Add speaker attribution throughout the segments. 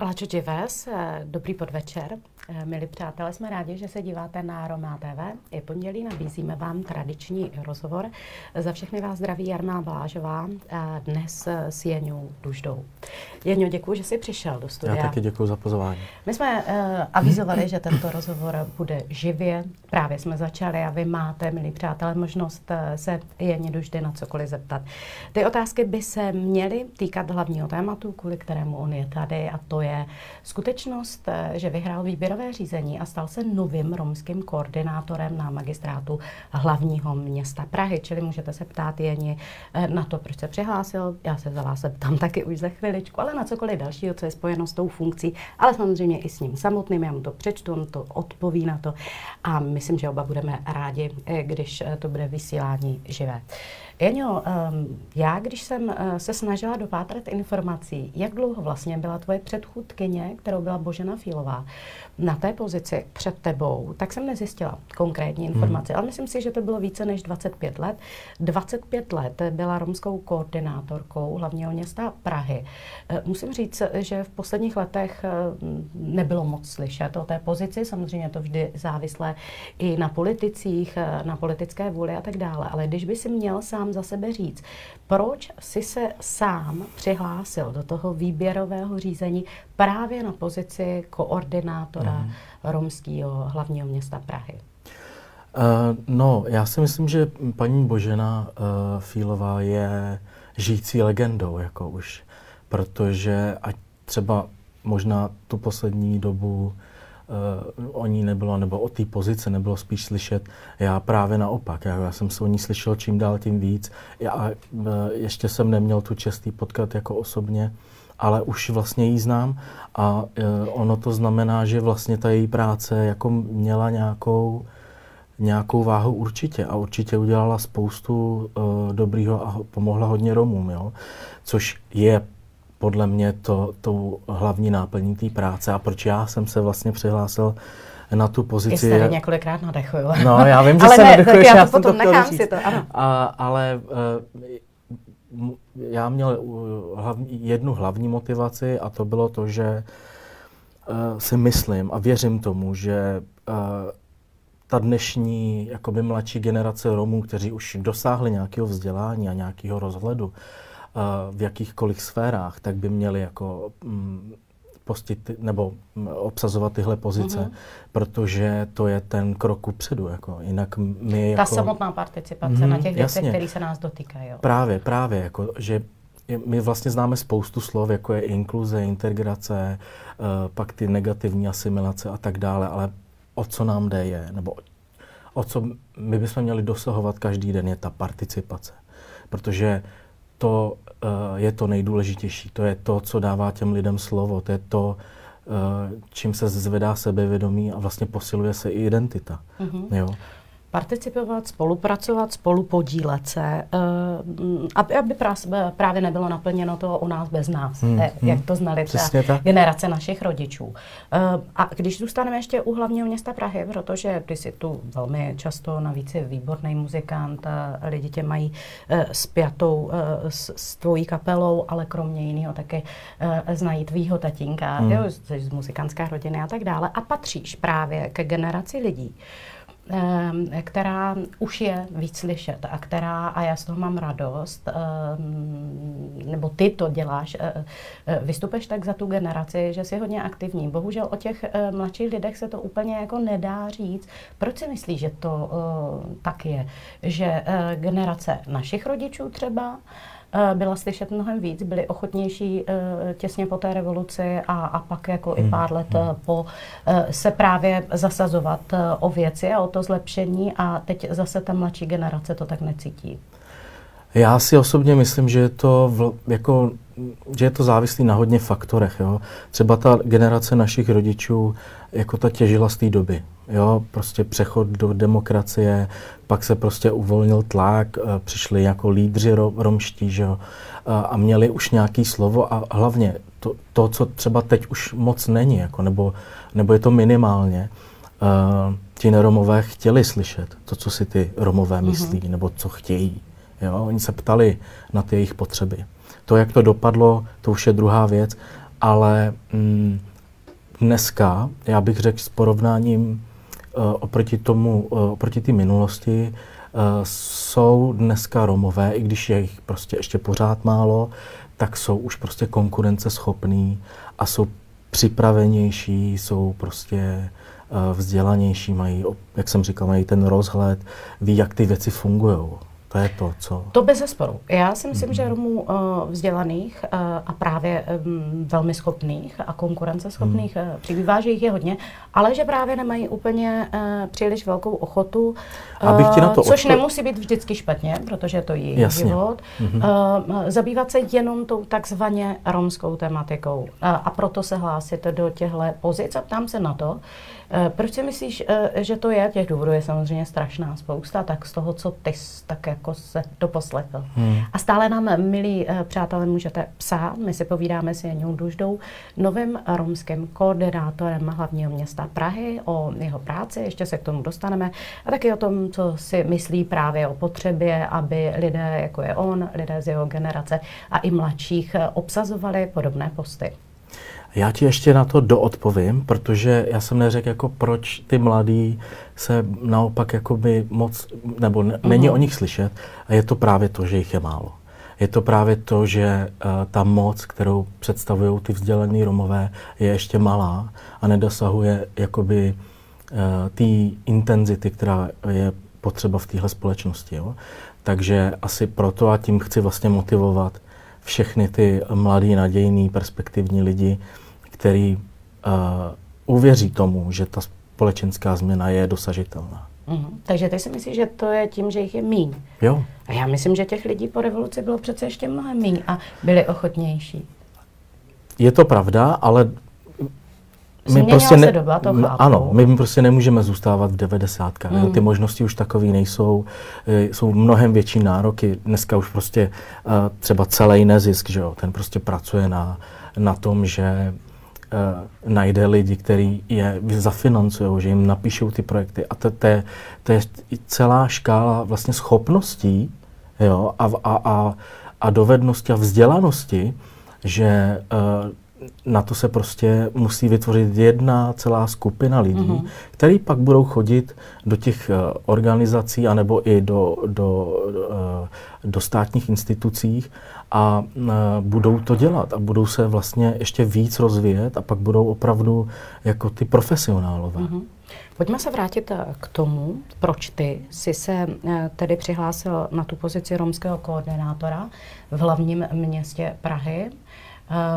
Speaker 1: Lačo Čives, dobrý podvečer. Eh, milí přátelé, jsme rádi, že se díváte na Roma TV. Je pondělí, nabízíme vám tradiční rozhovor. Za všechny vás zdraví Jarná Blážová, dnes s Jeňou Duždou. Jeňo, děkuji, že jsi přišel do studia.
Speaker 2: Já taky děkuji za pozvání.
Speaker 1: My jsme uh, avizovali, že tento rozhovor bude živě. Právě jsme začali a vy máte, milí přátelé, možnost se Jeně Duždy na cokoliv zeptat. Ty otázky by se měly týkat hlavního tématu, kvůli kterému on je tady, a to je skutečnost, že vyhrál výběr výběrové řízení a stal se novým romským koordinátorem na magistrátu hlavního města Prahy. Čili můžete se ptát Jeni eh, na to, proč se přihlásil. Já se za vás zeptám taky už za chviličku, ale na cokoliv dalšího, co je spojeno s tou funkcí, ale samozřejmě i s ním samotným. Já mu to přečtu, on to odpoví na to a myslím, že oba budeme rádi, eh, když eh, to bude vysílání živé. Jeňo, um, já když jsem uh, se snažila dopátrat informací, jak dlouho vlastně byla tvoje předchůdkyně, kterou byla Božena Fílová, na té pozici před tebou, tak jsem nezjistila konkrétní hmm. informace, hmm. ale myslím si, že to bylo více než 25 let. 25 let byla romskou koordinátorkou hlavního města Prahy. Uh, musím říct, že v posledních letech uh, nebylo moc slyšet o té pozici, samozřejmě to vždy závislé i na politicích, na politické vůli a tak dále, ale když by si měl sám za sebe říct, proč si se sám přihlásil do toho výběrového řízení právě na pozici koordinátora mm. romského hlavního města Prahy?
Speaker 2: Uh, no, já si myslím, že paní Božena uh, Fílová je žijící legendou, jako už, protože ať třeba možná tu poslední dobu o ní nebylo, nebo o té pozici nebylo spíš slyšet. Já právě naopak, já, já jsem se o ní slyšel čím dál tím víc. Já uh, ještě jsem neměl tu čestý potkat jako osobně, ale už vlastně ji znám a uh, ono to znamená, že vlastně ta její práce jako měla nějakou nějakou váhu určitě a určitě udělala spoustu uh, dobrýho a pomohla hodně Romům, jo? což je podle mě to, tou hlavní náplní té práce a proč já jsem se vlastně přihlásil na tu pozici.
Speaker 1: Jste několikrát nadechuju.
Speaker 2: No, já vím, že
Speaker 1: ale
Speaker 2: se
Speaker 1: ne,
Speaker 2: nadechuješ,
Speaker 1: já,
Speaker 2: já
Speaker 1: jsem to
Speaker 2: nechám
Speaker 1: si to, ano.
Speaker 2: A, ale uh, já měl uh, hlavní, jednu hlavní motivaci a to bylo to, že uh, si myslím a věřím tomu, že uh, ta dnešní jakoby mladší generace Romů, kteří už dosáhli nějakého vzdělání a nějakého rozhledu, v jakýchkoliv sférách, tak by měli jako mm, postit nebo mm, obsazovat tyhle pozice, mm-hmm. protože to je ten krok upředu. Jako. Jinak my
Speaker 1: Ta
Speaker 2: jako,
Speaker 1: samotná participace mm, na těch věcech, které se nás dotýkají.
Speaker 2: Právě, právě. Jako, že my vlastně známe spoustu slov, jako je inkluze, integrace, uh, pak ty negativní asimilace a tak dále, ale o co nám jde je, nebo o co my bychom měli dosahovat každý den, je ta participace. Protože to je to nejdůležitější. To je to, co dává těm lidem slovo. To je to, uh, čím se zvedá sebevědomí a vlastně posiluje se i identita. Mm-hmm. Jo?
Speaker 1: Participovat, spolupracovat, spolupodílet se, eh, aby, aby právě nebylo naplněno to u nás bez nás, hmm, jak hmm, to znali třeba generace našich rodičů. Eh, a když zůstaneme ještě u hlavního města Prahy, protože ty jsi tu velmi často navíc je výborný muzikant, lidi tě mají eh, spjatou s, s tvojí kapelou, ale kromě jiného také znají tvýho tatínka, hmm. jo, jsi z muzikantské rodiny a tak dále a patříš právě ke generaci lidí, která už je víc slyšet a která, a já z toho mám radost, nebo ty to děláš, eh, eh, vystupeš tak za tu generaci, že jsi hodně aktivní. Bohužel o těch eh, mladších lidech se to úplně jako nedá říct. Proč si myslíš, že to tak je? Že generace našich rodičů třeba, byla slyšet mnohem víc, byli ochotnější eh, těsně po té revoluci a, a pak jako hmm. i pár let hmm. Eh, po se právě zasazovat o věci a o to zlepšení a teď zase ta mladší generace to tak necítí.
Speaker 2: Já si osobně myslím, že je to, v, jako, že je to závislý na hodně faktorech. Jo. Třeba ta generace našich rodičů jako ta těžila z té doby. Jo, prostě přechod do demokracie, pak se prostě uvolnil tlak, eh, přišli jako lídři romští, že jo, a měli už nějaký slovo a hlavně to, to, co třeba teď už moc není, jako, nebo, nebo je to minimálně, uh, ti neromové chtěli slyšet to, co si ty romové myslí, mm-hmm. nebo co chtějí. Jo? Oni se ptali na ty jejich potřeby. To, jak to dopadlo, to už je druhá věc, ale mm, dneska, já bych řekl s porovnáním uh, oproti tomu, uh, oproti té minulosti, uh, jsou dneska Romové, i když je jich prostě ještě pořád málo, tak jsou už prostě konkurenceschopní a jsou připravenější, jsou prostě vzdělanější, mají, jak jsem říkal, mají ten rozhled, ví, jak ty věci fungují. To je to, co...
Speaker 1: To bez zesporu. Já si myslím, mm-hmm. že Romů uh, vzdělaných uh, a právě um, velmi schopných a konkurenceschopných mm. uh, přibývá, že jich je hodně, ale že právě nemají úplně uh, příliš velkou ochotu, uh, Abych ti na to což odpo... nemusí být vždycky špatně, protože to je Jasně. život, mm-hmm. uh, zabývat se jenom tou takzvaně romskou tematikou. Uh, a proto se hlásit do těchto pozic a ptám se na to, proč si myslíš, že to je? Těch důvodů je samozřejmě strašná spousta, tak z toho, co ty jsi tak jako se doposlechl. Hmm. A stále nám, milí eh, přátelé, můžete psát, my si povídáme s Janou Duždou, novým romským koordinátorem hlavního města Prahy, o jeho práci, ještě se k tomu dostaneme, a taky o tom, co si myslí právě o potřebě, aby lidé, jako je on, lidé z jeho generace a i mladších, obsazovali podobné posty.
Speaker 2: Já ti ještě na to doodpovím, protože já jsem neřekl, jako proč ty mladí se naopak jako by moc, nebo ne, uh-huh. není o nich slyšet. A je to právě to, že jich je málo. Je to právě to, že uh, ta moc, kterou představují ty vzdělaní Romové, je ještě malá a nedosahuje jakoby uh, té intenzity, která je potřeba v téhle společnosti. Jo? Takže asi proto a tím chci vlastně motivovat všechny ty mladý, nadějný, perspektivní lidi, který uh, uvěří tomu, že ta společenská změna je dosažitelná.
Speaker 1: Mm-hmm. Takže ty si myslíš, že to je tím, že jich je míň?
Speaker 2: Jo.
Speaker 1: A já myslím, že těch lidí po revoluci bylo přece ještě mnohem míň a byli ochotnější.
Speaker 2: Je to pravda, ale
Speaker 1: my prostě ne, doba, to chápu.
Speaker 2: Ano, my prostě nemůžeme zůstávat v devadesátkách. Mm. Ty možnosti už takové nejsou, e, jsou mnohem větší nároky. Dneska už prostě uh, třeba celý nezisk, že jo, ten prostě pracuje na, na tom, že najde lidi, kteří je zafinancují, že jim napíšou ty projekty. A to, to, je, to je celá škála vlastně schopností jo, a, a, a, a dovednosti a vzdělanosti, že uh, na to se prostě musí vytvořit jedna celá skupina lidí, mm-hmm. který pak budou chodit do těch uh, organizací anebo i do, do, uh, do státních institucích a uh, budou to dělat a budou se vlastně ještě víc rozvíjet a pak budou opravdu jako ty profesionálové. Mm-hmm.
Speaker 1: Pojďme se vrátit k tomu, proč ty jsi se tedy přihlásil na tu pozici romského koordinátora v hlavním městě Prahy.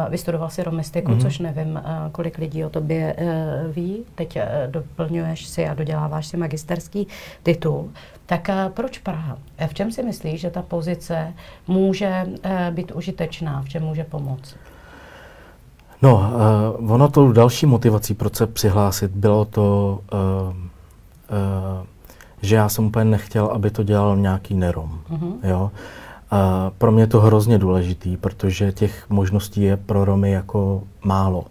Speaker 1: Vystudoval si romistiku, mm-hmm. což nevím, kolik lidí o tobě uh, ví. Teď uh, doplňuješ si a doděláváš si magisterský titul. Tak uh, proč Praha? V čem si myslíš, že ta pozice může být užitečná? V čem může pomoct?
Speaker 2: No, uh, ono to další motivací, proč se přihlásit, bylo to, uh, uh, že já jsem úplně nechtěl, aby to dělal nějaký nerom. Mm-hmm. Jo? Uh, a pro mě je to hrozně důležitý, protože těch možností je pro Romy jako málo.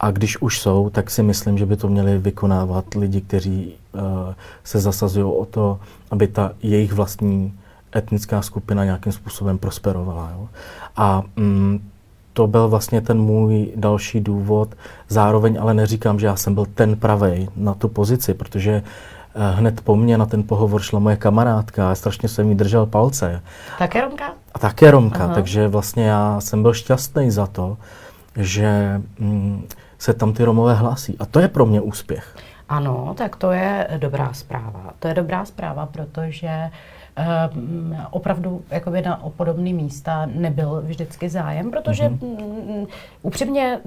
Speaker 2: A když už jsou, tak si myslím, že by to měli vykonávat lidi, kteří uh, se zasazují o to, aby ta jejich vlastní etnická skupina nějakým způsobem prosperovala. Jo? A mm, to byl vlastně ten můj další důvod. Zároveň ale neříkám, že já jsem byl ten pravej na tu pozici, protože Eh, hned po mně na ten pohovor šla moje kamarádka a strašně jsem jí držel palce.
Speaker 1: Také Romka?
Speaker 2: A také Romka, Aha. takže vlastně já jsem byl šťastný za to, že mm, se tam ty Romové hlásí. A to je pro mě úspěch.
Speaker 1: Ano, tak to je dobrá zpráva. To je dobrá zpráva, protože uh, opravdu jakoby na podobné místa nebyl vždycky zájem, protože mm-hmm. upřímně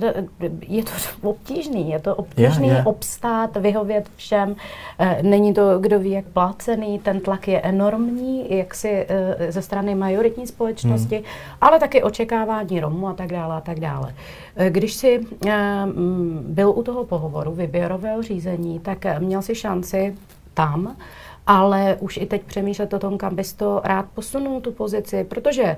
Speaker 1: je to obtížný, je to obtížný yeah, yeah. obstát, vyhovět všem. Eh, není to, kdo ví, jak plácený, ten tlak je enormní, jak si eh, ze strany majoritní společnosti, mm. ale taky očekávání Romů a tak dále a tak dále. Eh, když jsi ehm, byl u toho pohovoru, vyběrového řízení, tak měl si šanci tam ale už i teď přemýšlet o tom, kam bys to rád posunul tu pozici, protože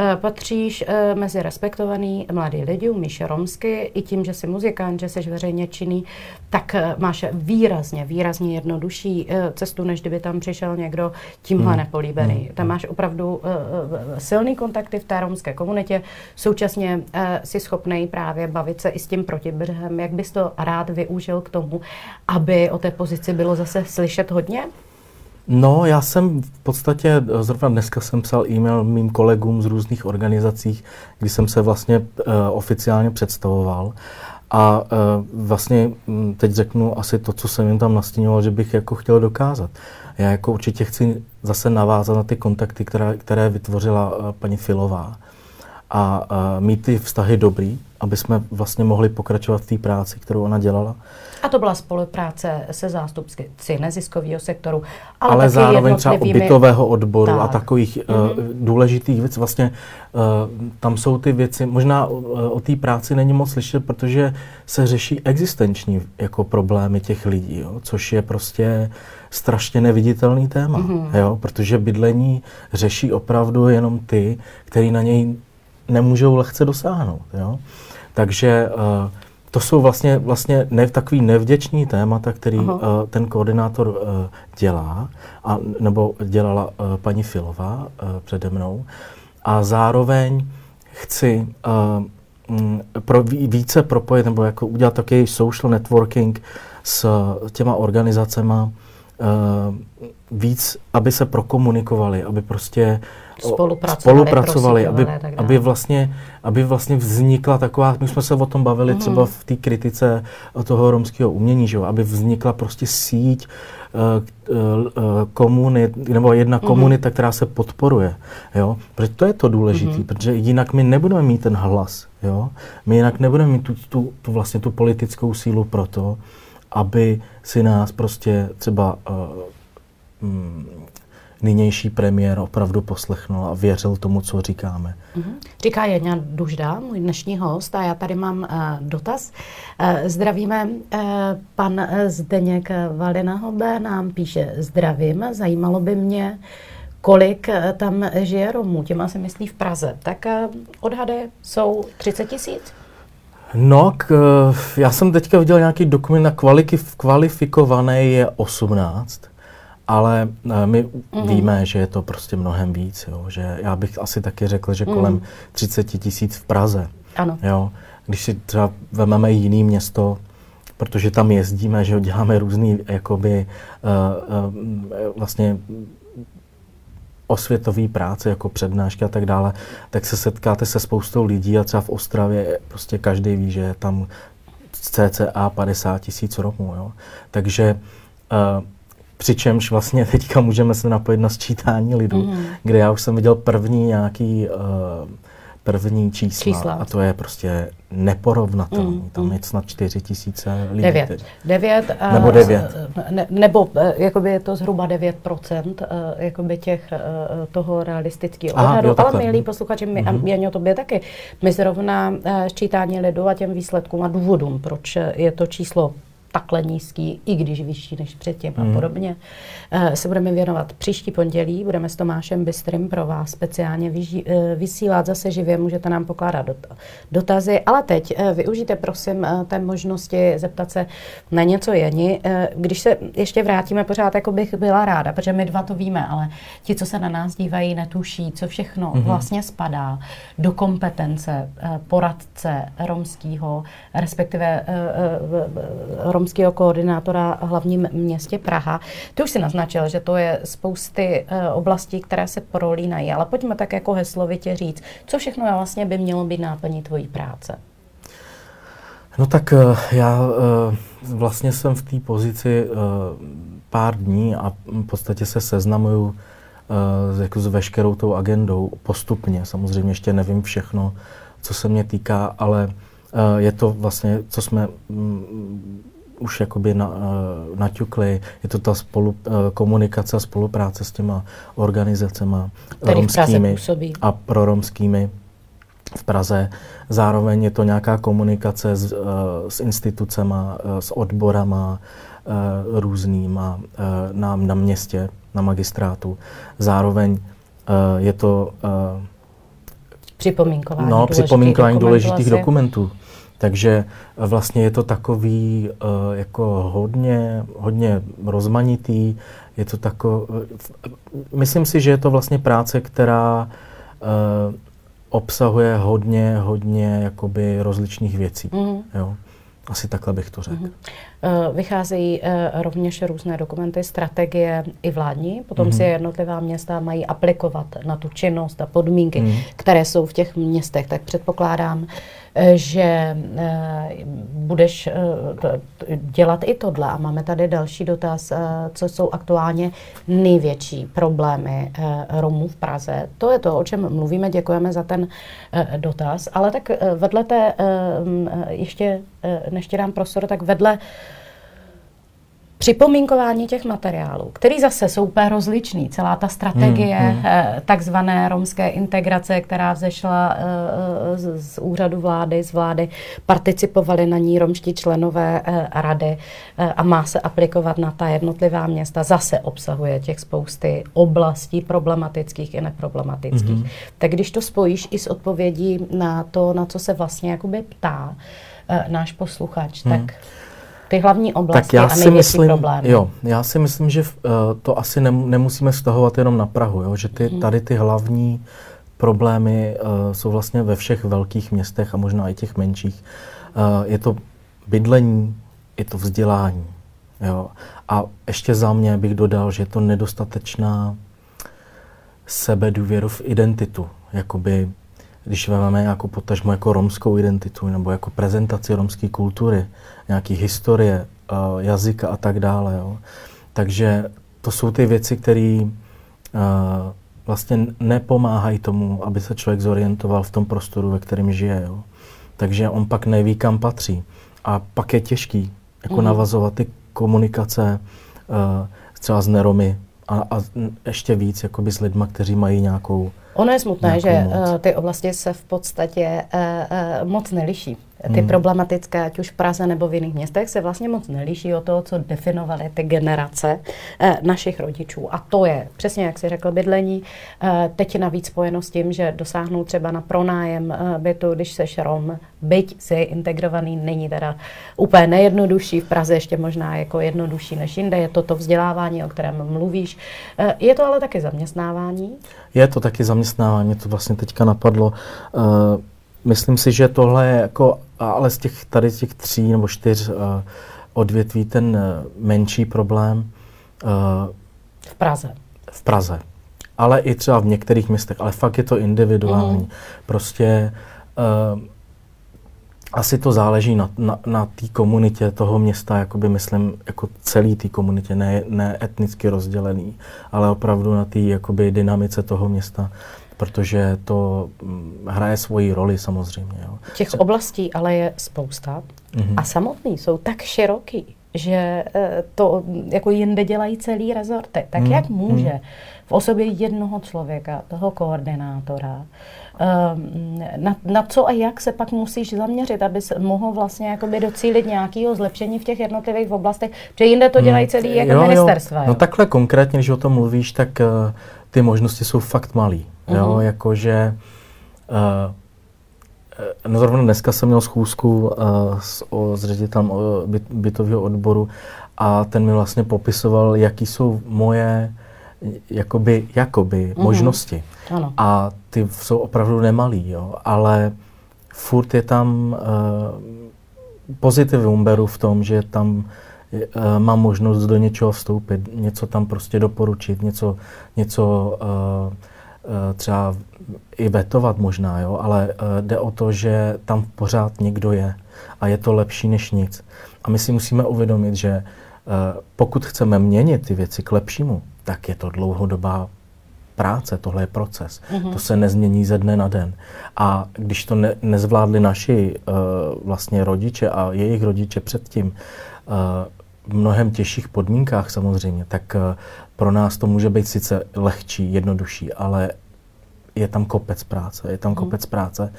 Speaker 1: Eh, patříš eh, mezi respektovaný mladý lidi, umíš romsky, i tím, že jsi muzikant, že jsi veřejně činný, tak eh, máš výrazně, výrazně jednodušší cestu, než kdyby tam přišel někdo tímhle hmm. nepolíbený. Hmm. Tam máš opravdu silný kontakty v té romské komunitě, současně si schopný právě bavit se i s tím protibřehem. Jak bys to rád využil k tomu, aby o té pozici bylo zase slyšet hodně?
Speaker 2: No, já jsem v podstatě, zrovna dneska jsem psal e-mail mým kolegům z různých organizací, kdy jsem se vlastně uh, oficiálně představoval. A uh, vlastně hm, teď řeknu asi to, co jsem jim tam nastínoval, že bych jako chtěl dokázat. Já jako určitě chci zase navázat na ty kontakty, které, které vytvořila uh, paní Filová a uh, mít ty vztahy dobrý, aby jsme vlastně mohli pokračovat v té práci, kterou ona dělala.
Speaker 1: A to byla spolupráce se zástupci neziskového sektoru, ale,
Speaker 2: ale
Speaker 1: taky
Speaker 2: zároveň třeba ubytového odboru tak. a takových mm-hmm. uh, důležitých věcí. Vlastně uh, tam jsou ty věci, možná uh, o té práci není moc slyšet, protože se řeší existenční jako problémy těch lidí, jo, což je prostě strašně neviditelný téma, mm-hmm. jo, protože bydlení řeší opravdu jenom ty, který na něj nemůžou lehce dosáhnout. Jo. Takže uh, to jsou vlastně, vlastně ne, takový nevděční témata, který uh, ten koordinátor uh, dělá, a, nebo dělala uh, paní Filová uh, přede mnou. A zároveň chci uh, m, pro, více propojit, nebo jako udělat takový social networking s těma organizacemi, uh, víc, aby se prokomunikovali, aby prostě
Speaker 1: spolupracovali,
Speaker 2: spolupracovali aby, aby, vlastně, aby vlastně vznikla taková, my jsme se o tom bavili mm. třeba v té kritice toho romského umění, že aby vznikla prostě síť uh, uh, komunit, nebo jedna mm. komunita, která se podporuje, jo, protože to je to důležité, mm. protože jinak my nebudeme mít ten hlas, jo, my jinak nebudeme mít tu, tu, tu vlastně tu politickou sílu pro to, aby si nás prostě třeba uh, nynější premiér opravdu poslechnul a věřil tomu, co říkáme.
Speaker 1: Mm-hmm. Říká Jana Dužda, můj dnešní host, a já tady mám uh, dotaz. Uh, zdravíme, uh, pan Zdeněk Valinahobe nám píše zdravím, zajímalo by mě, kolik tam žije Romů, tím asi myslí v Praze. Tak uh, odhady jsou 30 tisíc?
Speaker 2: No, k, já jsem teďka viděl nějaký dokument na kvalifikované je 18 ale uh, my mm-hmm. víme, že je to prostě mnohem víc. Jo? Že já bych asi taky řekl, že kolem mm. 30 tisíc v Praze.
Speaker 1: Ano.
Speaker 2: Jo? Když si třeba vezmeme jiný město, protože tam jezdíme, že děláme různý jakoby uh, uh, vlastně osvětové práce, jako přednášky a tak dále, tak se setkáte se spoustou lidí a třeba v Ostravě prostě každý ví, že je tam cca 50 tisíc Romů. Jo? Takže uh, Přičemž vlastně teďka můžeme se napojit na sčítání lidů, mm. kde já už jsem viděl první nějaký uh, první čísla, čísla a to je prostě neporovnatelné. Mm, Tam mm. je snad 4 tisíce lidí.
Speaker 1: Devět. Devět.
Speaker 2: Uh, nebo devět.
Speaker 1: Ne, nebo uh, jakoby je to zhruba 9% uh, jakoby těch uh, toho realistického odhadu. Ale milí posluchači, my, mm-hmm. Janě o tobě taky. My zrovna uh, sčítání lidu a těm výsledkům a důvodům, proč je to číslo takhle nízký, i když vyšší než předtím mm. a hmm. podobně, uh, se budeme věnovat příští pondělí. Budeme s Tomášem Bystrym pro vás speciálně uh, vysílat zase živě, můžete nám pokládat dot, dotazy, ale teď uh, využijte prosím uh, té možnosti zeptat se na něco Jeni. Uh, když se ještě vrátíme, pořád jako bych byla ráda, protože my dva to víme, ale ti, co se na nás dívají, netuší, co všechno mm-hmm. vlastně spadá do kompetence uh, poradce romského, respektive uh, uh, romského koordinátora v hlavním městě Praha. Ty už si naznačil, že to je spousty uh, oblastí, které se prolínají, ale pojďme tak jako heslovitě říct, co všechno vlastně by mělo být náplní tvojí práce.
Speaker 2: No tak uh, já uh, vlastně jsem v té pozici pár dní a v podstatě se seznamuju uh, jako s veškerou tou agendou postupně. Samozřejmě ještě nevím všechno, co se mě týká, ale je to vlastně, co jsme mm, už jakoby na, eh, naťukli. Je to ta spolu, eh, komunikace a spolupráce s těma organizacemi romskými a proromskými v Praze. Zároveň je to nějaká komunikace s, uh, s institucema, uh, s odborama uh, různýma uh, na, na městě, na magistrátu. Zároveň uh, je to uh,
Speaker 1: připomínkování
Speaker 2: no,
Speaker 1: důležitých
Speaker 2: připomínkování důležitých dokumentů. Takže vlastně je to takový uh, jako hodně, hodně rozmanitý, je to tako, myslím si, že je to vlastně práce, která obsahuje hodně, hodně jakoby rozličných věcí. Mm. Jo. Asi takhle bych to řekl. Mm-hmm.
Speaker 1: Vycházejí uh, rovněž různé dokumenty, strategie i vládní, potom mm-hmm. si jednotlivá města mají aplikovat na tu činnost a podmínky, mm-hmm. které jsou v těch městech. Tak předpokládám, že eh, budeš eh, dělat i tohle. A máme tady další dotaz, eh, co jsou aktuálně největší problémy Romů v Praze. To je to, o čem mluvíme, děkujeme za ten dotaz. Ale tak vedle té, ještě než ti dám prostor, tak vedle připomínkování těch materiálů, který zase jsou úplně rozličný. Celá ta strategie hmm, hmm. takzvané romské integrace, která vzešla eh, z, z úřadu vlády, z vlády, participovali na ní romští členové eh, rady a má se aplikovat na ta jednotlivá města, zase obsahuje těch spousty oblastí problematických i neproblematických. Hmm. Tak když to spojíš i s odpovědí na to, na co se vlastně jakoby ptá náš posluchač, hmm. tak ty hlavní oblasti tak já a si myslím, problémy.
Speaker 2: Jo, já si myslím, že uh, to asi nemusíme stahovat jenom na Prahu, jo, že ty, hmm. tady ty hlavní problémy uh, jsou vlastně ve všech velkých městech a možná i těch menších. Uh, je to bydlení, je to vzdělání. Jo. A ještě za mě bych dodal, že je to nedostatečná sebedůvěru v identitu. Jakoby když vezmeme jako potažmo jako romskou identitu nebo jako prezentaci romské kultury, nějaký historie, uh, jazyka a tak dále. Jo. Takže to jsou ty věci, které uh, vlastně nepomáhají tomu, aby se člověk zorientoval v tom prostoru, ve kterém žije. Jo. Takže on pak neví, kam patří. A pak je těžký jako mm. navazovat ty komunikace uh, třeba s neromy a, a ještě víc jakoby s lidma, kteří mají nějakou
Speaker 1: Ono je smutné, že uh, ty oblasti se v podstatě uh, uh, moc neliší ty hmm. problematické, ať už v Praze nebo v jiných městech, se vlastně moc nelíší od toho, co definovaly ty generace eh, našich rodičů. A to je, přesně jak si řekl, bydlení. Eh, teď navíc spojeno s tím, že dosáhnou třeba na pronájem eh, bytu, když seš Rom, byť si integrovaný, není teda úplně nejjednodušší. V Praze ještě možná jako jednodušší než jinde. Je to to vzdělávání, o kterém mluvíš. Eh, je to ale taky zaměstnávání?
Speaker 2: Je to taky zaměstnávání, to vlastně teďka napadlo. Uh, myslím si, že tohle je jako ale z těch tady těch tří nebo čtyř uh, odvětví ten uh, menší problém.
Speaker 1: Uh, v Praze.
Speaker 2: V Praze. Ale i třeba v některých městech. Ale fakt je to individuální. Mm. Prostě uh, asi to záleží na, na, na té komunitě toho města, jakoby myslím, jako celý té komunitě, ne, ne etnicky rozdělený, ale opravdu na té jakoby dynamice toho města protože to mm, hraje svoji roli samozřejmě. Jo.
Speaker 1: Těch oblastí ale je spousta mm-hmm. a samotný jsou tak široký, že eh, to jako jinde dělají celý rezorty. Tak mm, jak může mm. v osobě jednoho člověka, toho koordinátora, ehm, na, na co a jak se pak musíš zaměřit, aby se mohl vlastně jakoby docílit nějakého zlepšení v těch jednotlivých oblastech, protože jinde to dělají mm, celý jako jo, ministerstva. Jo.
Speaker 2: No takhle konkrétně, když o tom mluvíš, tak uh, ty možnosti jsou fakt malý. Mm-hmm. Jo, mhm. jakože uh, No zrovna dneska jsem měl schůzku uh, s, o, s ředitelem byt, bytového odboru a ten mi vlastně popisoval, jaký jsou moje jakoby, jakoby mm-hmm. možnosti. Ano. A ty jsou opravdu nemalý, jo, ale furt je tam uh, pozitivum beru v tom, že tam uh, mám možnost do něčeho vstoupit, něco tam prostě doporučit, něco, něco uh, Eh, třeba i vetovat možná, jo, ale eh, jde o to, že tam pořád někdo je a je to lepší než nic. A my si musíme uvědomit, že eh, pokud chceme měnit ty věci k lepšímu, tak je to dlouhodobá práce, tohle je proces. Mm-hmm. To se nezmění ze dne na den. A když to ne, nezvládli naši uh, vlastně rodiče a jejich rodiče předtím uh, v mnohem těžších podmínkách samozřejmě, tak uh, pro nás to může být sice lehčí, jednodušší, ale je tam kopec práce, je tam mhm. kopec hmm. práce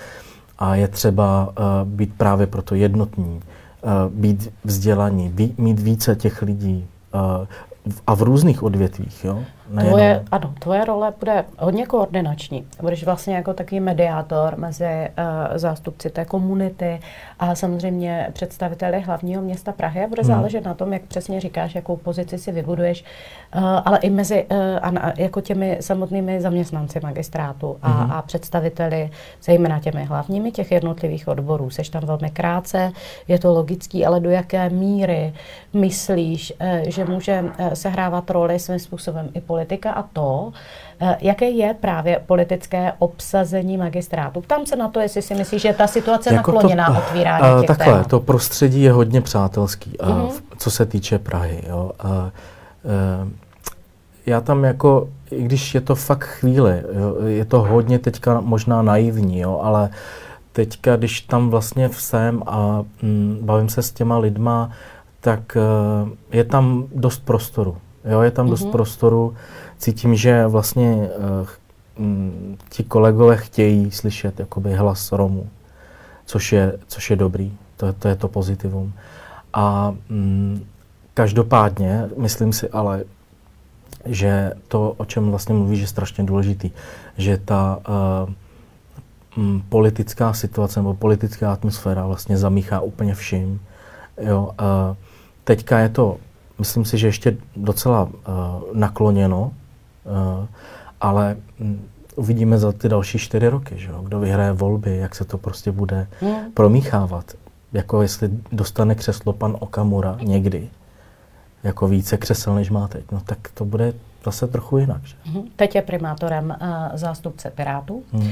Speaker 2: a je třeba uh, být právě proto jednotní, uh, být vzdělaní, mít více těch lidí a v různých odvětvích. Jo? Nejenom.
Speaker 1: Tvoje, ano, tvoje role bude hodně koordinační. Budeš vlastně jako takový mediátor mezi uh, zástupci té komunity a samozřejmě představiteli hlavního města Prahy. A bude hmm. záležet na tom, jak přesně říkáš, jakou pozici si vybuduješ, uh, ale i mezi uh, a, jako těmi samotnými zaměstnanci magistrátu a, hmm. a představiteli, zejména těmi hlavními těch jednotlivých odborů. Seš tam velmi krátce, je to logický, ale do jaké míry myslíš, uh, že může uh, sehrávat roli svým způsobem i politika a to, eh, jaké je právě politické obsazení magistrátu. Ptám se na to, jestli si myslíš, že ta situace jako nakloněná to, otvírání
Speaker 2: uh,
Speaker 1: těch
Speaker 2: Takhle,
Speaker 1: témat.
Speaker 2: to prostředí je hodně přátelský, mm-hmm. co se týče Prahy. Jo. Uh, uh, já tam jako, i když je to fakt chvíli, jo, je to hodně teďka možná naivní, jo, ale teďka, když tam vlastně jsem a mm, bavím se s těma lidma, tak je tam dost prostoru. Jo, je tam mm-hmm. dost mhm. prostoru. Cítím, že vlastně uh, ti kolegové chtějí slyšet jakoby hlas Romů, což je, což je dobrý. To, to je to pozitivum. A mm, každopádně, myslím si ale, že to, o čem vlastně mluvíš, je strašně důležitý, že ta uh, m, politická situace nebo politická atmosféra vlastně zamíchá úplně vším. Jo, uh, teďka je to myslím si, že ještě docela uh, nakloněno, uh, ale um, uvidíme za ty další čtyři roky, že jo? kdo vyhraje volby, jak se to prostě bude hmm. promíchávat. Jako jestli dostane křeslo pan Okamura někdy, jako více křesel, než má teď, no tak to bude zase trochu jinak. Že?
Speaker 1: Mhm. Teď je primátorem uh, zástupce Pirátů. Hmm.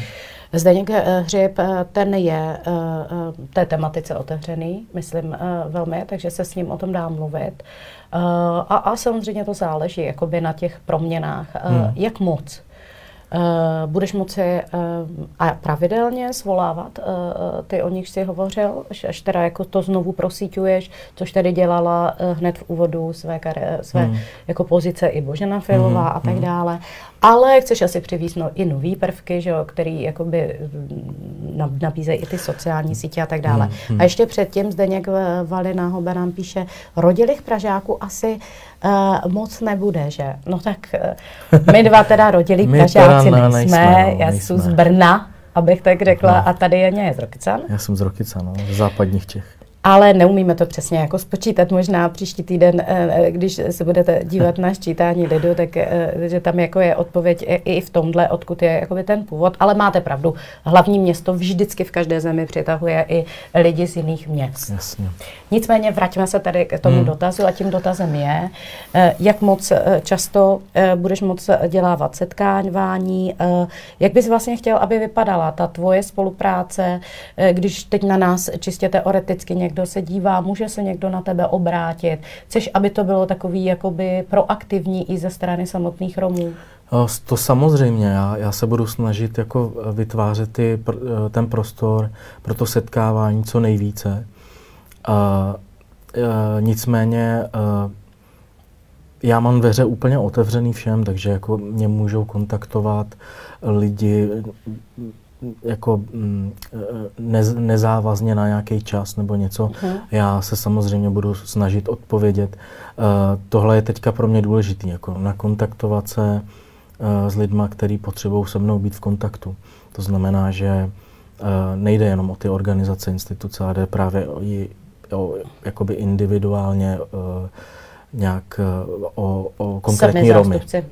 Speaker 1: Zdeněk Hřib, ten je uh, té tematice otevřený, myslím velmi, takže se s ním o tom dá mluvit. A, a samozřejmě to záleží jakoby na těch proměnách. Hmm. Jak moc? Uh, budeš moci uh, a pravidelně svolávat uh, ty, o nich jsi hovořil, až teda jako to znovu prosíťuješ, což tady dělala uh, hned v úvodu své, kare, své hmm. jako pozice i Božena Filová hmm. a tak hmm. dále. Ale chceš asi přivízt no, i nový prvky, že jo, který jakoby mm, nabízejí i ty sociální sítě a tak dále. Hmm. A ještě předtím Zdeněk Valina nám píše, rodilých Pražáků asi uh, moc nebude, že? No tak uh, my dva teda rodilí Pražáci nejsme, nejsme no, já jsem z Brna, abych tak řekla, no. a tady je z Rokycan.
Speaker 2: Já jsem z Rokycan, no, z západních Čech
Speaker 1: ale neumíme to přesně jako spočítat. Možná příští týden, eh, eh, když se budete dívat na ščítání lidu, tak eh, že tam jako je odpověď i v tomhle, odkud je jakoby ten původ. Ale máte pravdu, hlavní město vždycky v každé zemi přitahuje i lidi z jiných měst.
Speaker 2: Jasně.
Speaker 1: Nicméně vraťme se tady k tomu hmm. dotazu a tím dotazem je, jak moc často budeš moc dělávat setkávání, jak bys vlastně chtěl, aby vypadala ta tvoje spolupráce, když teď na nás čistě teoreticky někdo někdo se dívá, může se někdo na tebe obrátit. Chceš, aby to bylo takový jakoby proaktivní i ze strany samotných Romů?
Speaker 2: To samozřejmě, já, já se budu snažit jako vytvářet ty, ten prostor pro to setkávání co nejvíce. A, a, nicméně a, já mám dveře úplně otevřený všem, takže jako mě můžou kontaktovat lidi jako mm, ne, nezávazně na nějaký čas nebo něco. Uh-huh. Já se samozřejmě budu snažit odpovědět. Uh, tohle je teďka pro mě důležité, jako nakontaktovat se uh, s lidma, kteří potřebují se mnou být v kontaktu. To znamená, že uh, nejde jenom o ty organizace, instituce, ale jde právě o, o jakoby individuálně uh, nějak eh, o, o konkrétní Romy. Uh,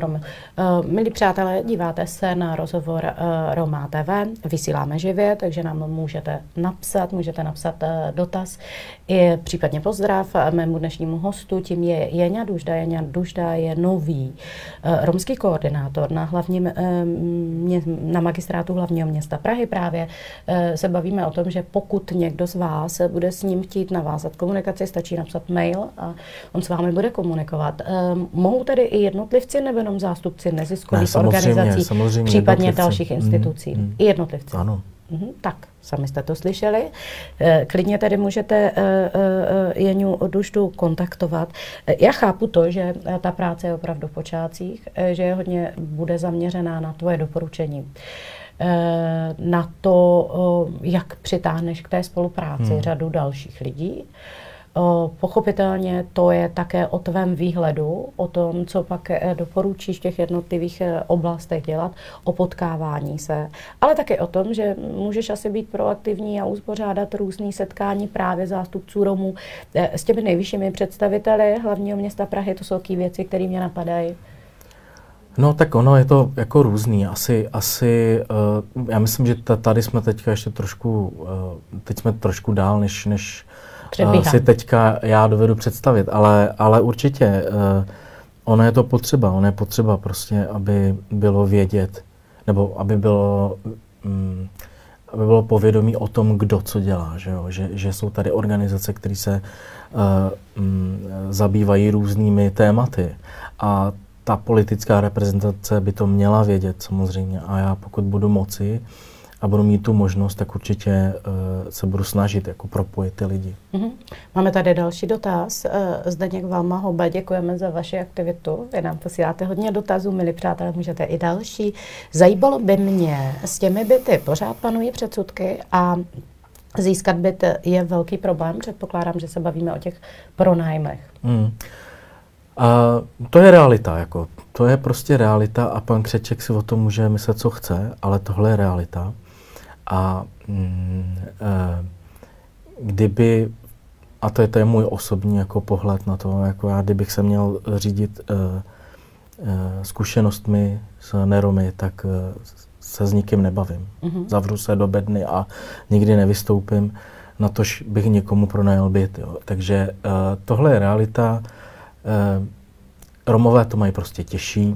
Speaker 1: Romy. Uh, milí přátelé, díváte se na rozhovor uh, Roma TV, vysíláme živě, takže nám můžete napsat, můžete napsat uh, dotaz i případně pozdrav mému dnešnímu hostu, tím je Jeňa Dužda. Jeňa Dužda je nový uh, romský koordinátor na, hlavním, uh, mě, na magistrátu hlavního města Prahy. Právě uh, se bavíme o tom, že pokud někdo z vás bude s ním chtít navázat komunikaci, stačí napsat mail a on s vámi bude komunikovat. Um, mohou tedy i jednotlivci nebo jenom zástupci neziskových ne, organizací, samozřejmě případně jednotlivci. dalších mhm, institucí? Mm, mm. I jednotlivci?
Speaker 2: Ano.
Speaker 1: Mm, tak, sami jste to slyšeli. E, klidně tedy můžete e, e, Jeňu Duštu kontaktovat. Já chápu to, že ta práce je opravdu v počátcích, že je hodně bude zaměřená na tvoje doporučení na to, jak přitáhneš k té spolupráci hmm. řadu dalších lidí. Pochopitelně to je také o tvém výhledu, o tom, co pak eh, doporučíš v těch jednotlivých eh, oblastech dělat, o potkávání se, ale také o tom, že můžeš asi být proaktivní a uspořádat různé setkání právě zástupců Romů eh, s těmi nejvyššími představiteli hlavního města Prahy. To jsou takové věci, které mě napadají.
Speaker 2: No tak ono je to jako různý. Asi, asi uh, já myslím, že tady jsme teďka ještě trošku, uh, teď jsme trošku dál, než, než uh, si teďka já dovedu představit, ale, ale určitě uh, ono je to potřeba, ono je potřeba prostě, aby bylo vědět, nebo aby bylo, um, aby bylo povědomí o tom, kdo co dělá, že, jo? Že, že jsou tady organizace, které se uh, um, zabývají různými tématy. A ta politická reprezentace by to měla vědět samozřejmě. A já pokud budu moci a budu mít tu možnost, tak určitě uh, se budu snažit jako propojit ty lidi. Mm-hmm.
Speaker 1: Máme tady další dotaz. Uh, Zdeněk Valma Hoba, děkujeme za vaši aktivitu. Vy nám posíláte hodně dotazů, milí přátelé, můžete i další. Zajímalo by mě, s těmi byty pořád panují předsudky a získat byt je velký problém. Předpokládám, že se bavíme o těch pronájmech. Mm.
Speaker 2: A to je realita, jako. To je prostě realita a pan Křeček si o tom může myslet, co chce, ale tohle je realita. A mm, e, kdyby, a to je, to je můj osobní jako pohled na to, jako já kdybych se měl řídit e, e, zkušenostmi s Neromy, tak e, se s nikým nebavím. Mm-hmm. Zavřu se do bedny a nikdy nevystoupím, na tož bych někomu pronajal byt. Jo. Takže e, tohle je realita. Eh, Romové to mají prostě těžší.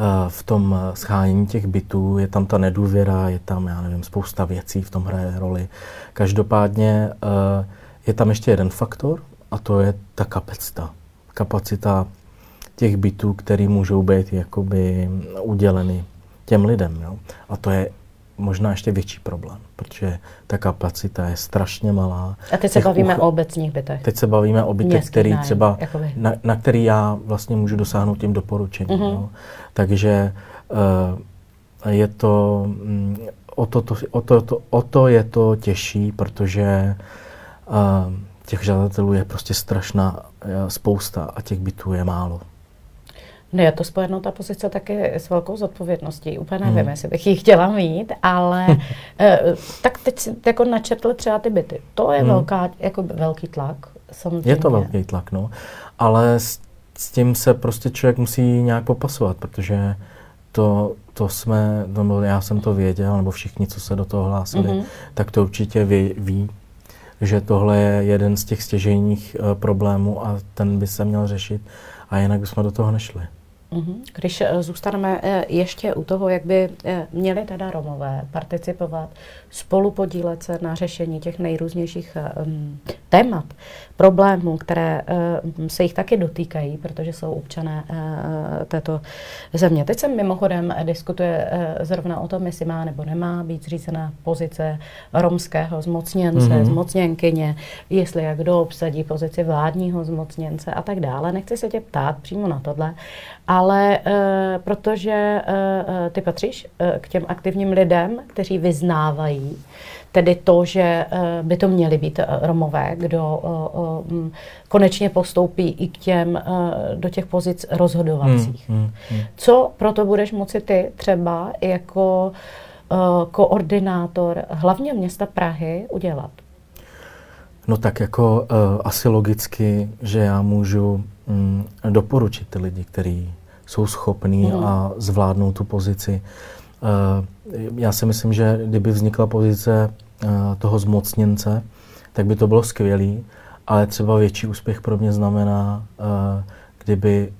Speaker 2: Eh, v tom schánění těch bytů je tam ta nedůvěra, je tam, já nevím, spousta věcí v tom hraje roli. Každopádně eh, je tam ještě jeden faktor a to je ta kapacita. Kapacita těch bytů, které můžou být jakoby uděleny těm lidem. Jo? A to je možná ještě větší problém, protože ta kapacita je strašně malá.
Speaker 1: A teď se bavíme uch... o obecních bytech.
Speaker 2: Teď se bavíme o bytech, který nájem, třeba, na, na který já vlastně můžu dosáhnout tím doporučením. Uh-huh. Jo. Takže uh, je to, um, o, to, to, o, to, to, o to je to těžší, protože uh, těch žadatelů je prostě strašná uh, spousta a těch bytů je málo.
Speaker 1: No je to spojeno ta pozice taky s velkou zodpovědností. Úplně nevím, hmm. jestli bych ji chtěla mít, ale eh, tak teď si jako načetl třeba ty byty. To je hmm. velká, jako velký tlak. Samozřejmě.
Speaker 2: Je to velký tlak, no. Ale s, s tím se prostě člověk musí nějak popasovat, protože to, to jsme, no, já jsem to věděl, nebo všichni, co se do toho hlásili, mm-hmm. tak to určitě ví, ví, že tohle je jeden z těch stěžejních uh, problémů a ten by se měl řešit a jinak bychom do toho nešli.
Speaker 1: Mhm. Když eh, zůstaneme eh, ještě u toho, jak by eh, měli teda Romové participovat, spolu podílet se na řešení těch nejrůznějších témat, problémů, které se jich taky dotýkají, protože jsou občané této země. Teď se mimochodem diskutuje zrovna o tom, jestli má nebo nemá být zřízena pozice romského zmocněnce, mm-hmm. zmocněnkyně, jestli jak kdo obsadí pozici vládního zmocněnce a tak dále. Nechci se tě ptát přímo na tohle, ale uh, protože uh, ty patříš uh, k těm aktivním lidem, kteří vyznávají tedy to, že uh, by to měli být Romové, kdo uh, um, konečně postoupí i k těm, uh, do těch pozic rozhodovacích. Hmm, hmm, hmm. Co proto budeš moci ty třeba jako koordinátor hlavně města Prahy udělat?
Speaker 2: No tak jako uh, asi logicky, že já můžu um, doporučit ty lidi, kteří jsou schopní mm. a zvládnou tu pozici. Uh, já si myslím, že kdyby vznikla pozice uh, toho zmocněnce, tak by to bylo skvělé, ale třeba větší úspěch pro mě znamená, uh, kdyby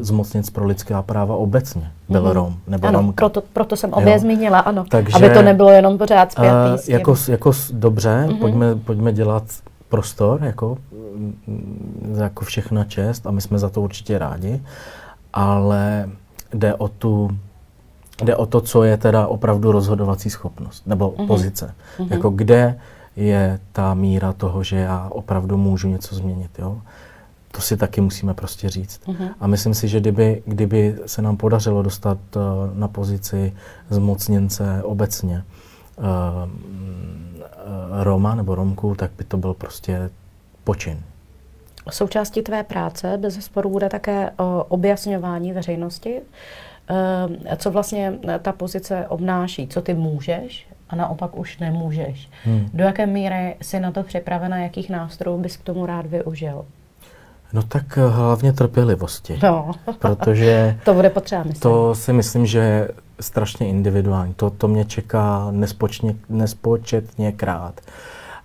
Speaker 2: zmocněnec pro lidská práva obecně byl mm. Rom nebo
Speaker 1: ano,
Speaker 2: Romka.
Speaker 1: Proto, proto jsem obě jo. zmínila, ano. Takže, aby to nebylo jenom pořád zpětý uh,
Speaker 2: jako, jako dobře, mm-hmm. pojďme, pojďme dělat prostor, jako, mm, jako všechna čest a my jsme za to určitě rádi ale jde o tu jde o to, co je teda opravdu rozhodovací schopnost nebo uh-huh. pozice. Uh-huh. Jako kde je ta míra toho, že já opravdu můžu něco změnit, jo? To si taky musíme prostě říct. Uh-huh. A myslím si, že kdyby, kdyby se nám podařilo dostat uh, na pozici zmocněnce obecně, uh, Roma nebo Romku, tak by to byl prostě počin.
Speaker 1: Součástí tvé práce bez sporu bude také o objasňování veřejnosti, co vlastně ta pozice obnáší, co ty můžeš a naopak už nemůžeš. Hmm. Do jaké míry jsi na to připravena, jakých nástrojů bys k tomu rád využil?
Speaker 2: No tak eh, hlavně trpělivosti.
Speaker 1: No.
Speaker 2: Protože
Speaker 1: to bude potřeba, myslím.
Speaker 2: To si myslím, že je strašně individuální. To, to mě čeká nespočně, nespočetně krát.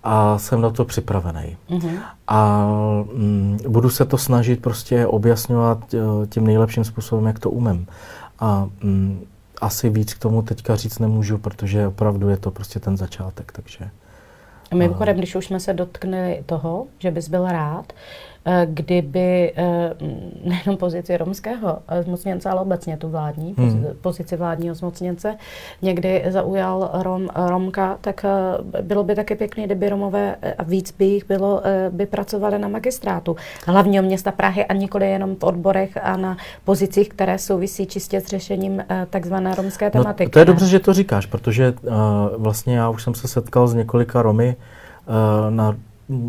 Speaker 2: A jsem na to připravený. Mm-hmm. A mm, budu se to snažit prostě objasňovat eh, tím nejlepším způsobem, jak to umím. A mm, asi víc k tomu teďka říct nemůžu, protože opravdu je to prostě ten začátek, takže...
Speaker 1: Mimochodem, když už jsme se dotkli toho, že bys byl rád, Eh, kdyby eh, nejenom pozici romského zmocněnce, ale obecně tu vládní, hmm. pozici vládního zmocněnce někdy zaujal Rom, Romka, tak eh, bylo by taky pěkné, kdyby Romové a víc by jich bylo, by pracovali na magistrátu hlavního města Prahy a nikoli jenom v odborech a na pozicích, které souvisí čistě s řešením takzvané romské tematiky.
Speaker 2: No, to je dobře, že to říkáš, protože uh, vlastně já už jsem se setkal s několika Romy na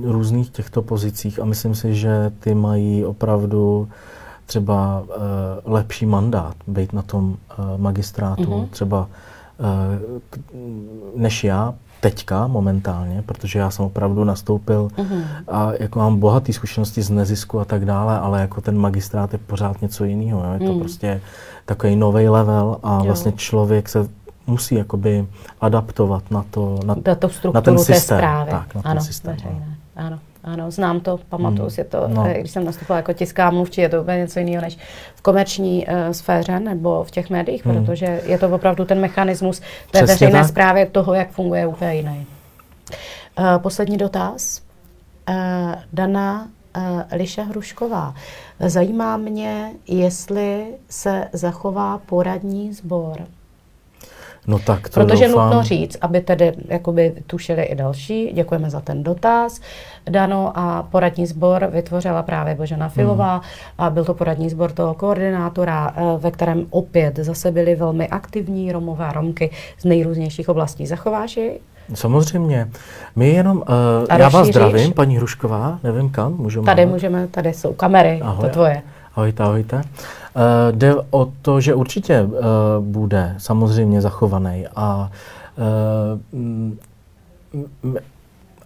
Speaker 2: různých těchto pozicích a myslím si, že ty mají opravdu třeba uh, lepší mandát být na tom uh, magistrátu, mm-hmm. třeba uh, než já teďka momentálně, protože já jsem opravdu nastoupil mm-hmm. a jako mám bohaté zkušenosti z nezisku a tak dále, ale jako ten magistrát je pořád něco jiného. Je to mm. prostě takový nový level a jo. vlastně člověk se musí jakoby adaptovat na to, na,
Speaker 1: na, to na ten systém.
Speaker 2: Tak, na
Speaker 1: ano,
Speaker 2: ten systém.
Speaker 1: Veřejné. Ano. Ano, znám to, pamatuju hmm. si to, no. Eh, když jsem nastupovala jako tiská mluvčí, je to úplně něco jiného než v komerční uh, sféře nebo v těch médiích, hmm. protože je to opravdu ten mechanismus té veřejné zprávy toho, jak funguje úplně jiný. Uh, poslední dotaz. Uh, Dana uh, Liša Hrušková. Zajímá mě, jestli se zachová poradní sbor
Speaker 2: No tak to
Speaker 1: Protože
Speaker 2: doufám.
Speaker 1: nutno říct, aby tedy jakoby tušili i další, děkujeme za ten dotaz, Dano a poradní sbor vytvořila právě Božena Filová hmm. a byl to poradní sbor toho koordinátora, eh, ve kterém opět zase byli velmi aktivní Romové a Romky z nejrůznějších oblastí. Zachováš ji?
Speaker 2: Samozřejmě. My jenom, uh, já vás zdravím, paní Hrušková, nevím kam, můžeme.
Speaker 1: Tady můžeme, tady jsou kamery, Ahoj. to tvoje.
Speaker 2: Ahojte, ahojte. Uh, jde o to, že určitě uh, bude samozřejmě zachovaný a uh,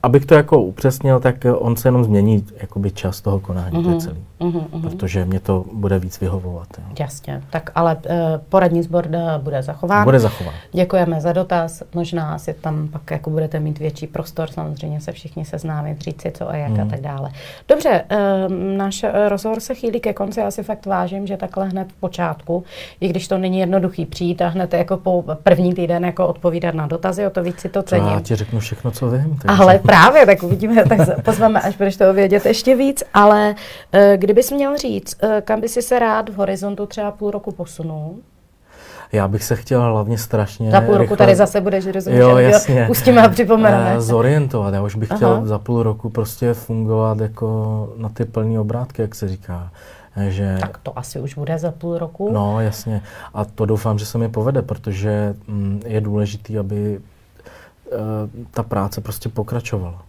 Speaker 2: abych to jako upřesnil, tak on se jenom změní jakoby čas toho konání, mm-hmm. to je mhm. celý. Mm-hmm. Protože mě to bude víc vyhovovat. Jo.
Speaker 1: Jasně, tak ale uh, poradní sbor bude zachován.
Speaker 2: Bude zachován.
Speaker 1: Děkujeme za dotaz. Možná si tam pak jako budete mít větší prostor, samozřejmě se všichni seznámit, říct si co a jak mm. a mhm. tak dále. Dobře, uh, náš rozhovor se chýlí ke konci. Já si fakt vážím, že takhle hned v počátku, i když to není jednoduchý přijít a hned jako po první týden jako odpovídat na dotazy, o to víc si to cením.
Speaker 2: Já ti řeknu všechno, co vím.
Speaker 1: Takže... Ale právě, tak uvidíme, tak pozveme, až budeš toho vědět ještě víc, ale uh, kdybys měl říct, uh, kam by si se rád v horizontu třeba půl roku posunul?
Speaker 2: Já bych se chtěl hlavně strašně
Speaker 1: Za půl roku rychle... tady zase budeš rozumět,
Speaker 2: jo, jasně.
Speaker 1: pustíme a připomeneme.
Speaker 2: Uh, zorientovat, já už bych Aha. chtěl za půl roku prostě fungovat jako na ty plné obrátky, jak se říká. Že...
Speaker 1: Tak to asi už bude za půl roku.
Speaker 2: No, jasně. A to doufám, že se mi povede, protože mm, je důležité, aby ta práce prostě pokračovala.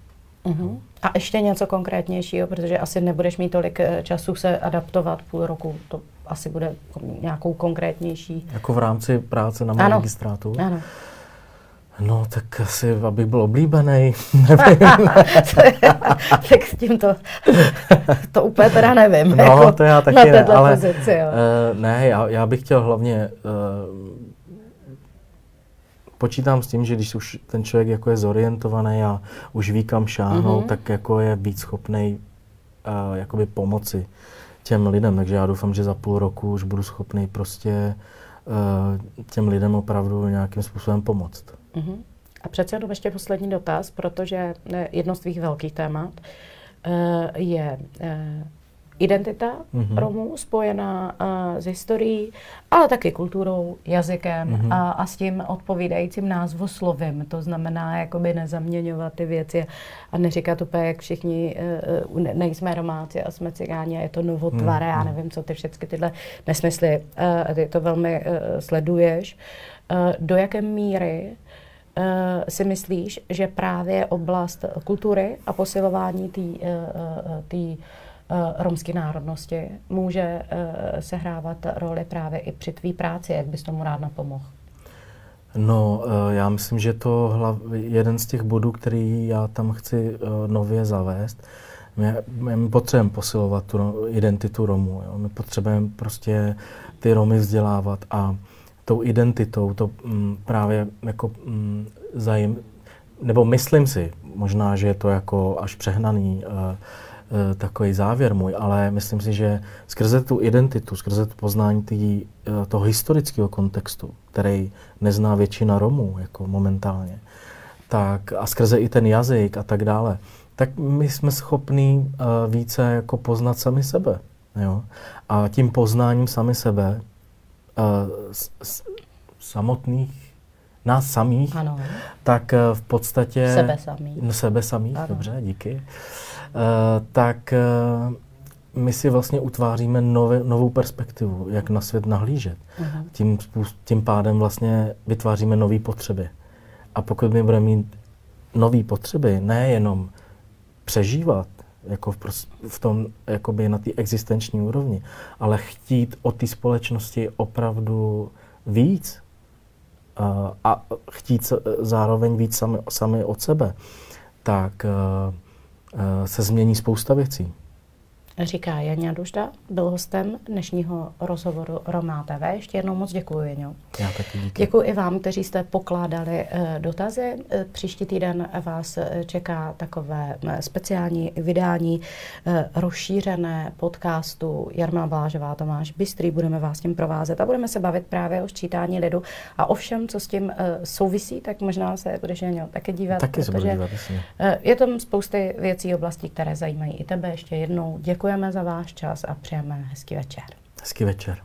Speaker 1: Uh-huh. A ještě něco konkrétnějšího, protože asi nebudeš mít tolik eh, času se adaptovat půl roku. To asi bude nějakou konkrétnější.
Speaker 2: Jako v rámci práce na magistrátu?
Speaker 1: Ano.
Speaker 2: No, tak asi, abych byl oblíbený, nevím.
Speaker 1: tak s tím to, to úplně teda nevím.
Speaker 2: No, jako to já taky
Speaker 1: ne,
Speaker 2: ale
Speaker 1: pozici, jo.
Speaker 2: Uh, ne, já, já bych chtěl hlavně uh, počítám s tím, že když už ten člověk jako je zorientovaný a už ví, kam šáhnout, mm-hmm. tak jako je víc schopný uh, jakoby pomoci těm lidem. Takže já doufám, že za půl roku už budu schopný prostě uh, těm lidem opravdu nějakým způsobem pomoct.
Speaker 1: Mm-hmm. A přece jenom ještě poslední dotaz, protože eh, jedno z tvých velkých témat uh, je uh, identita mm-hmm. Romů spojená uh, s historií, ale taky kulturou, jazykem mm-hmm. a, a s tím odpovídajícím názvoslovím. To znamená, jakoby nezaměňovat ty věci a neříkat úplně, jak všichni uh, nejsme Romáci a jsme cigáni a je to novotvare, mm-hmm. já nevím, co ty všechny tyhle nesmysly, uh, ty to velmi uh, sleduješ. Uh, do jaké míry si myslíš, že právě oblast kultury a posilování té romské národnosti může sehrávat roli právě i při tvý práci? Jak bys tomu rád napomohl?
Speaker 2: No, já myslím, že to hlav, jeden z těch bodů, který já tam chci nově zavést, my, my potřebujeme posilovat tu identitu Romů. Jo. My potřebujeme prostě ty Romy vzdělávat a tou identitou to mm, právě jako mm, zajím, nebo myslím si, možná, že je to jako až přehnaný uh, takový závěr můj, ale myslím si, že skrze tu identitu, skrze to poznání tý, uh, toho historického kontextu, který nezná většina Romů jako momentálně, tak a skrze i ten jazyk a tak dále, tak my jsme schopní uh, více jako poznat sami sebe. Jo? A tím poznáním sami sebe, uh, s, s, samotných, nás samých,
Speaker 1: ano.
Speaker 2: tak uh, v podstatě...
Speaker 1: Sebe samých.
Speaker 2: No, sebe samých, ano. dobře, díky. Uh, tak uh, my si vlastně utváříme nové, novou perspektivu, jak na svět nahlížet. Uh-huh. Tím, tím pádem vlastně vytváříme nové potřeby. A pokud my budeme mít nové potřeby, nejenom přežívat, jako v, v tom, jakoby na té existenční úrovni, ale chtít od té společnosti opravdu víc uh, a chtít zároveň víc sami, sami od sebe, tak se změní spousta věcí
Speaker 1: říká Janě Dužda, byl hostem dnešního rozhovoru Romá TV. Ještě jednou moc děkuji, Jaňo.
Speaker 2: Já taky díky.
Speaker 1: Děkuji i vám, kteří jste pokládali uh, dotazy. Uh, příští týden vás uh, čeká takové speciální vydání rozšířené podcastu Jarmila Blážová, Tomáš Bystrý. Budeme vás tím provázet a budeme se bavit právě o sčítání lidu a o všem, co s tím souvisí, tak možná se budeš Jaňo také dívat.
Speaker 2: Taky se budu dívat,
Speaker 1: Je tam spousty věcí, oblastí, které zajímají i tebe. Ještě jednou děkuji Děkujeme za váš čas a přejeme hezký večer.
Speaker 2: Hezký večer.